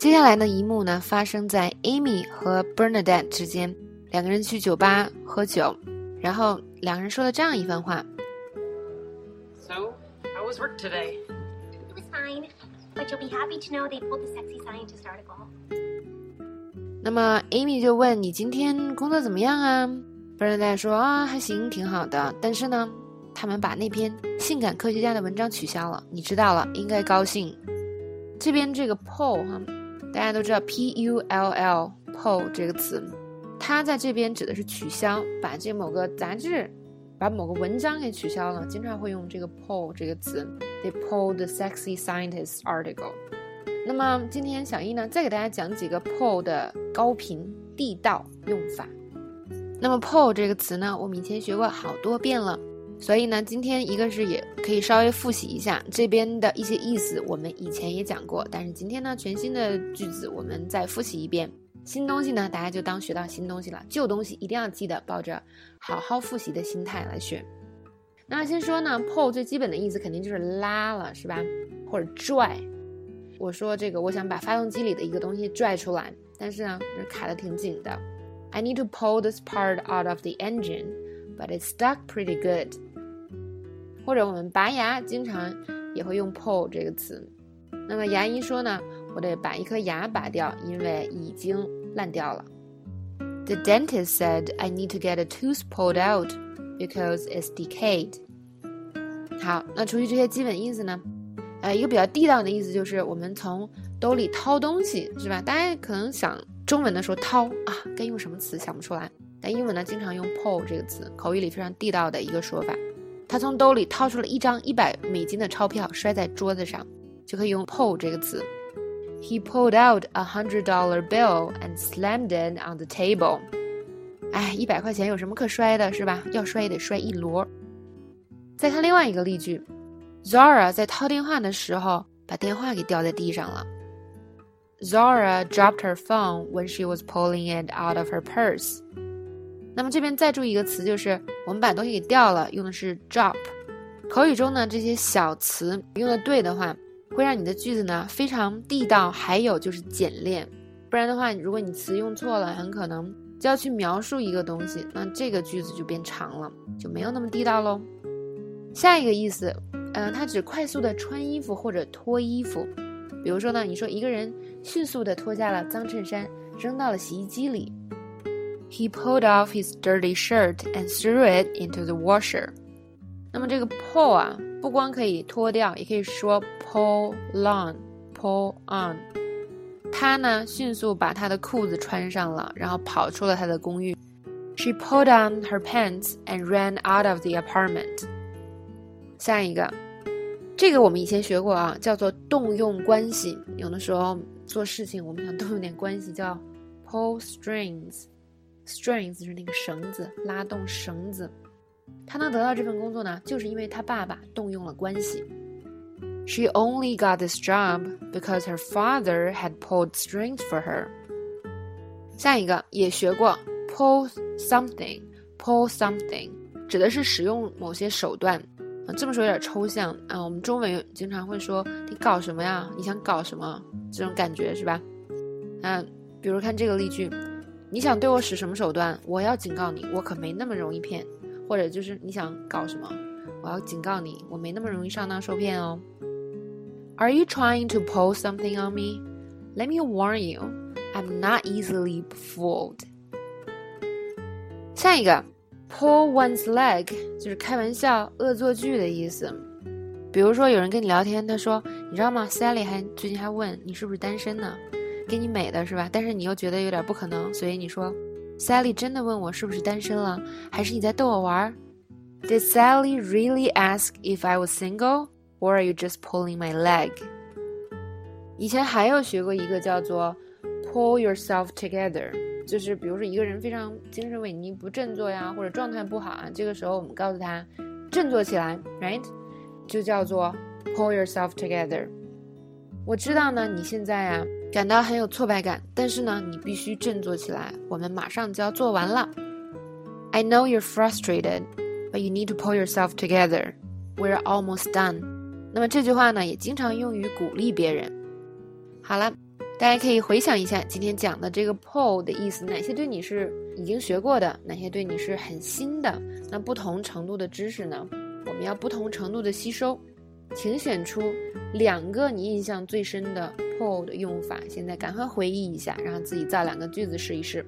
接下来的一幕呢，发生在 Amy 和 Bernadette 之间，两个人去酒吧喝酒，然后两个人说了这样一番话。So, how was work today? It was fine, but you'll be happy to know they pulled the sexy scientist article. 那么 Amy 就问你今天工作怎么样啊？Bernadette 说啊还行，挺好的，但是呢，他们把那篇性感科学家的文章取消了。你知道了，应该高兴。这边这个 pull 哈，大家都知道 p u l l pull 这个词，它在这边指的是取消，把这某个杂志。把某个文章给取消了，经常会用这个 pull 这个词。They pulled the sexy scientist article。那么今天小一呢，再给大家讲几个 pull 的高频地道用法。那么 pull 这个词呢，我们以前学过好多遍了，所以呢，今天一个是也可以稍微复习一下这边的一些意思，我们以前也讲过，但是今天呢，全新的句子我们再复习一遍。新东西呢，大家就当学到新东西了；旧东西一定要记得抱着好好复习的心态来学。那先说呢，pull 最基本的意思肯定就是拉了，是吧？或者拽。我说这个，我想把发动机里的一个东西拽出来，但是呢，卡的挺紧的。I need to pull this part out of the engine, but it's stuck pretty good。或者我们拔牙，经常也会用 pull 这个词。那么牙医说呢？我得把一颗牙拔掉，因为已经烂掉了。The dentist said I need to get a tooth pulled out because it's decayed。好，那除去这些基本意思呢？呃，一个比较地道的意思就是我们从兜里掏东西，是吧？大家可能想中文的时候掏啊，该用什么词想不出来。但英文呢，经常用 pull 这个词，口语里非常地道的一个说法。他从兜里掏出了一张一百美金的钞票，摔在桌子上，就可以用 pull 这个词。He pulled out a hundred dollar bill and slammed it on the table. 哎，一百块钱有什么可摔的，是吧？要摔也得摔一摞。再看另外一个例句，Zara 在掏电话的时候把电话给掉在地上了。Zara dropped her phone when she was pulling it out of her purse. 那么这边再注意一个词，就是我们把东西给掉了，用的是 drop。口语中呢，这些小词用的对的话。会让你的句子呢非常地道，还有就是简练。不然的话，如果你词用错了，很可能就要去描述一个东西，那这个句子就变长了，就没有那么地道喽。下一个意思，嗯，它指快速的穿衣服或者脱衣服。比如说呢，你说一个人迅速的脱下了脏衬衫，扔到了洗衣机里。He pulled off his dirty shirt and threw it into the washer。那么这个 pull 啊。不光可以脱掉，也可以说 pull on，pull on。她呢，迅速把她的裤子穿上了，然后跑出了她的公寓。She pulled on her pants and ran out of the apartment。下一个，这个我们以前学过啊，叫做动用关系。有的时候做事情，我们想动用点关系，叫 pull strings。 Strings 是那个绳子，拉动绳子。他能得到这份工作呢，就是因为他爸爸动用了关系。She only got this job because her father had pulled strings for her。下一个也学过，pull something，pull something，指的是使用某些手段。啊，这么说有点抽象啊。我们中文经常会说你搞什么呀？你想搞什么？这种感觉是吧？嗯，比如看这个例句，你想对我使什么手段？我要警告你，我可没那么容易骗。或者就是你想搞什么，我要警告你，我没那么容易上当受骗哦。Are you trying to pull something on me? Let me warn you, I'm not easily fooled. 下一个，pull one's leg 就是开玩笑、恶作剧的意思。比如说有人跟你聊天，他说，你知道吗？Sally 还最近还问你是不是单身呢，给你美的是吧？但是你又觉得有点不可能，所以你说。Sally 真的问我是不是单身了，还是你在逗我玩？Did Sally really ask if I was single, or are you just pulling my leg？以前还有学过一个叫做 pull yourself together，就是比如说一个人非常精神萎靡、不振作呀，或者状态不好啊，这个时候我们告诉他振作起来，right？就叫做 pull yourself together。我知道呢，你现在啊。感到很有挫败感但是呢你必须振作起来我们马上就要做完了。I know you're frustrated but you need to pull yourself together. We're almost done 那么这句话呢也经常用于鼓励别人。好了大家可以回想一下今天讲的这个 pull 的意思哪些对你是已经学过的哪些对你是很新的。那不同程度的知识呢我们要不同程度的吸收请选出两个你印象最深的后的用法，现在赶快回忆一下，然后自己造两个句子试一试。